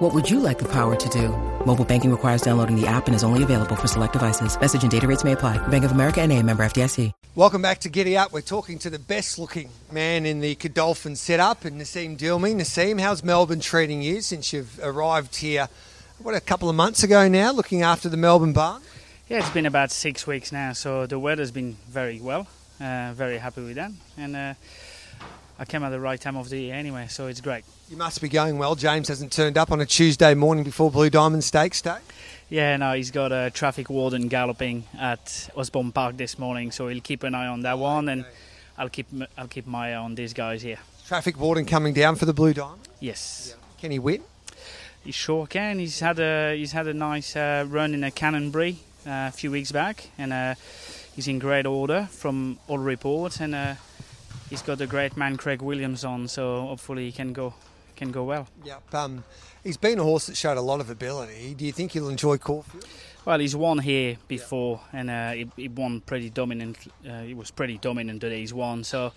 What would you like the power to do? Mobile banking requires downloading the app and is only available for select devices. Message and data rates may apply. Bank of America and a member FDIC. Welcome back to Giddy Up. We're talking to the best looking man in the Godolphin setup, and Nacim Dilmi. Nacim, how's Melbourne treating you since you've arrived here, what, a couple of months ago now, looking after the Melbourne barn? Yeah, it's been about six weeks now, so the weather's been very well. Uh, very happy with that. And uh, I came at the right time of the year anyway, so it's great. You must be going well. James hasn't turned up on a Tuesday morning before Blue Diamond Stakes Day. Yeah, no, he's got a traffic warden galloping at Osborne Park this morning, so he'll keep an eye on that one, and I'll keep I'll keep my eye on these guys here. Traffic warden coming down for the Blue Diamond. Yes, Can he win? he sure can. He's had a he's had a nice uh, run in a Canonbury uh, a few weeks back, and uh, he's in great order from all reports, and uh, he's got the great man Craig Williams on, so hopefully he can go can go well. Yep. Um, he's been a horse that showed a lot of ability. Do you think he'll enjoy Caulfield? Well, he's won here before, and uh, he, he won pretty dominant. Uh, he was pretty dominant today. He's won, so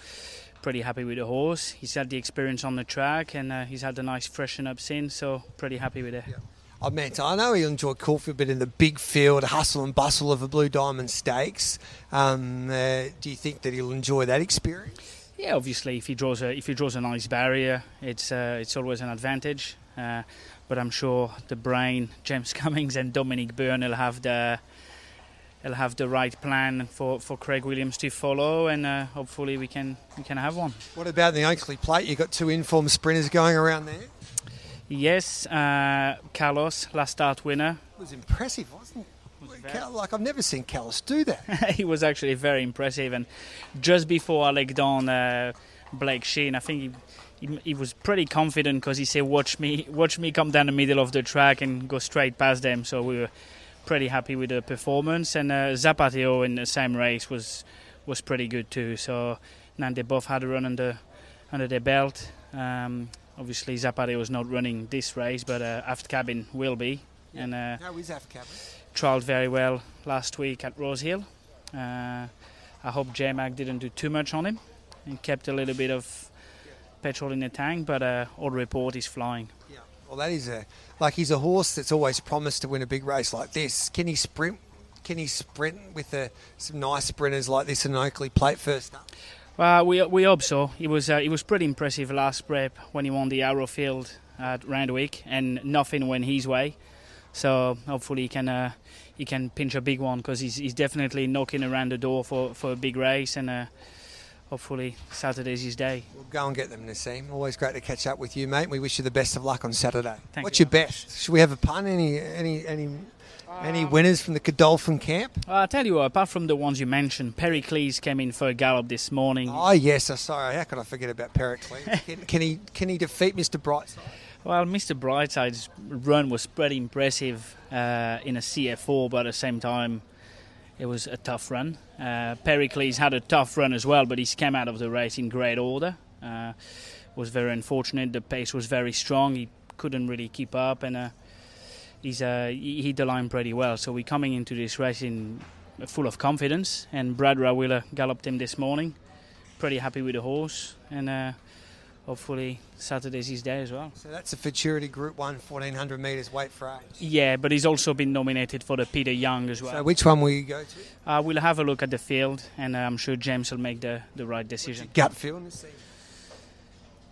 pretty happy with the horse. He's had the experience on the track, and uh, he's had a nice freshen up since. So pretty happy with it. I meant, I know he'll enjoy Caulfield, but in the big field, hustle and bustle of the Blue Diamond Stakes, um, uh, do you think that he'll enjoy that experience? Yeah, obviously, if he draws a if he draws a nice barrier, it's uh, it's always an advantage. Uh, but I'm sure the brain, James Cummings and Dominic Byrne will have the will have the right plan for, for Craig Williams to follow, and uh, hopefully we can we can have one. What about the Oakleigh Plate? You've got two informed sprinters going around there. Yes, uh, Carlos, last start winner. It was impressive, wasn't it? Cal- like I've never seen Callis do that. he was actually very impressive, and just before I legged on uh, Blake Shinn, I think he, he, he was pretty confident because he said, "Watch me, watch me come down the middle of the track and go straight past them." So we were pretty happy with the performance, and uh, Zapateo in the same race was was pretty good too. So now they both had a run under under their belt. Um, obviously, Zapateo was not running this race, but uh, Aft Cabin will be. And uh, How is Cabin. trialled very well last week at Rose Hill. Uh, I hope J Mac didn't do too much on him and kept a little bit of petrol in the tank, but uh, all report is flying. Yeah. Well, that is a like he's a horse that's always promised to win a big race like this. Can he sprint? Can he sprint with uh some nice sprinters like this in Oakleigh Plate first up? Well, we we hope so. He was uh, he was pretty impressive last prep when he won the Arrowfield at Randwick, and nothing went his way. So hopefully he can uh, he can pinch a big one because he's, he's definitely knocking around the door for, for a big race, and uh, hopefully Saturday's his day. We'll go and get them, Nacim. Always great to catch up with you, mate. We wish you the best of luck on Saturday. Thank What's you your best? Should we have a pun? Any any any any winners from the Godolphin camp? Well, I'll tell you what, apart from the ones you mentioned, Pericles came in for a gallop this morning. Oh yes, I'm sorry. How could I forget about Pericles? can, can he can he defeat Mr. Brightside? Well, Mr. Brightside's run was pretty impressive uh, in a CF Orr, but at the same time, it was a tough run. Uh, Pericles had a tough run as well, but he came out of the race in great order. Uh, was very unfortunate. The pace was very strong. He couldn't really keep up, and uh, he's uh, he hit the line pretty well. So we're coming into this race in full of confidence. And Brad Rawiller galloped him this morning. Pretty happy with the horse, and uh, hopefully Saturday's his day as well. So that's a Futurity Group 1, 1400 metres weight for age. Yeah, but he's also been nominated for the Peter Young as well. So which one will you go to? Uh, we'll have a look at the field, and uh, I'm sure James will make the, the right decision. Gut feel, Nacim.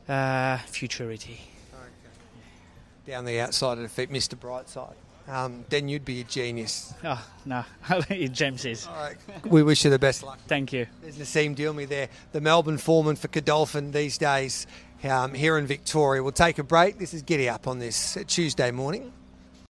Uh, futurity. Down the outside to defeat Mr. Brightside. Um, then you'd be a genius. Oh, no, James is. All right. we wish you the best luck. Thank you. There's Nacim Dilmi there, the Melbourne foreman for Godolphin these days um, here in Victoria. We'll take a break. This is Giddy Up on this Tuesday morning.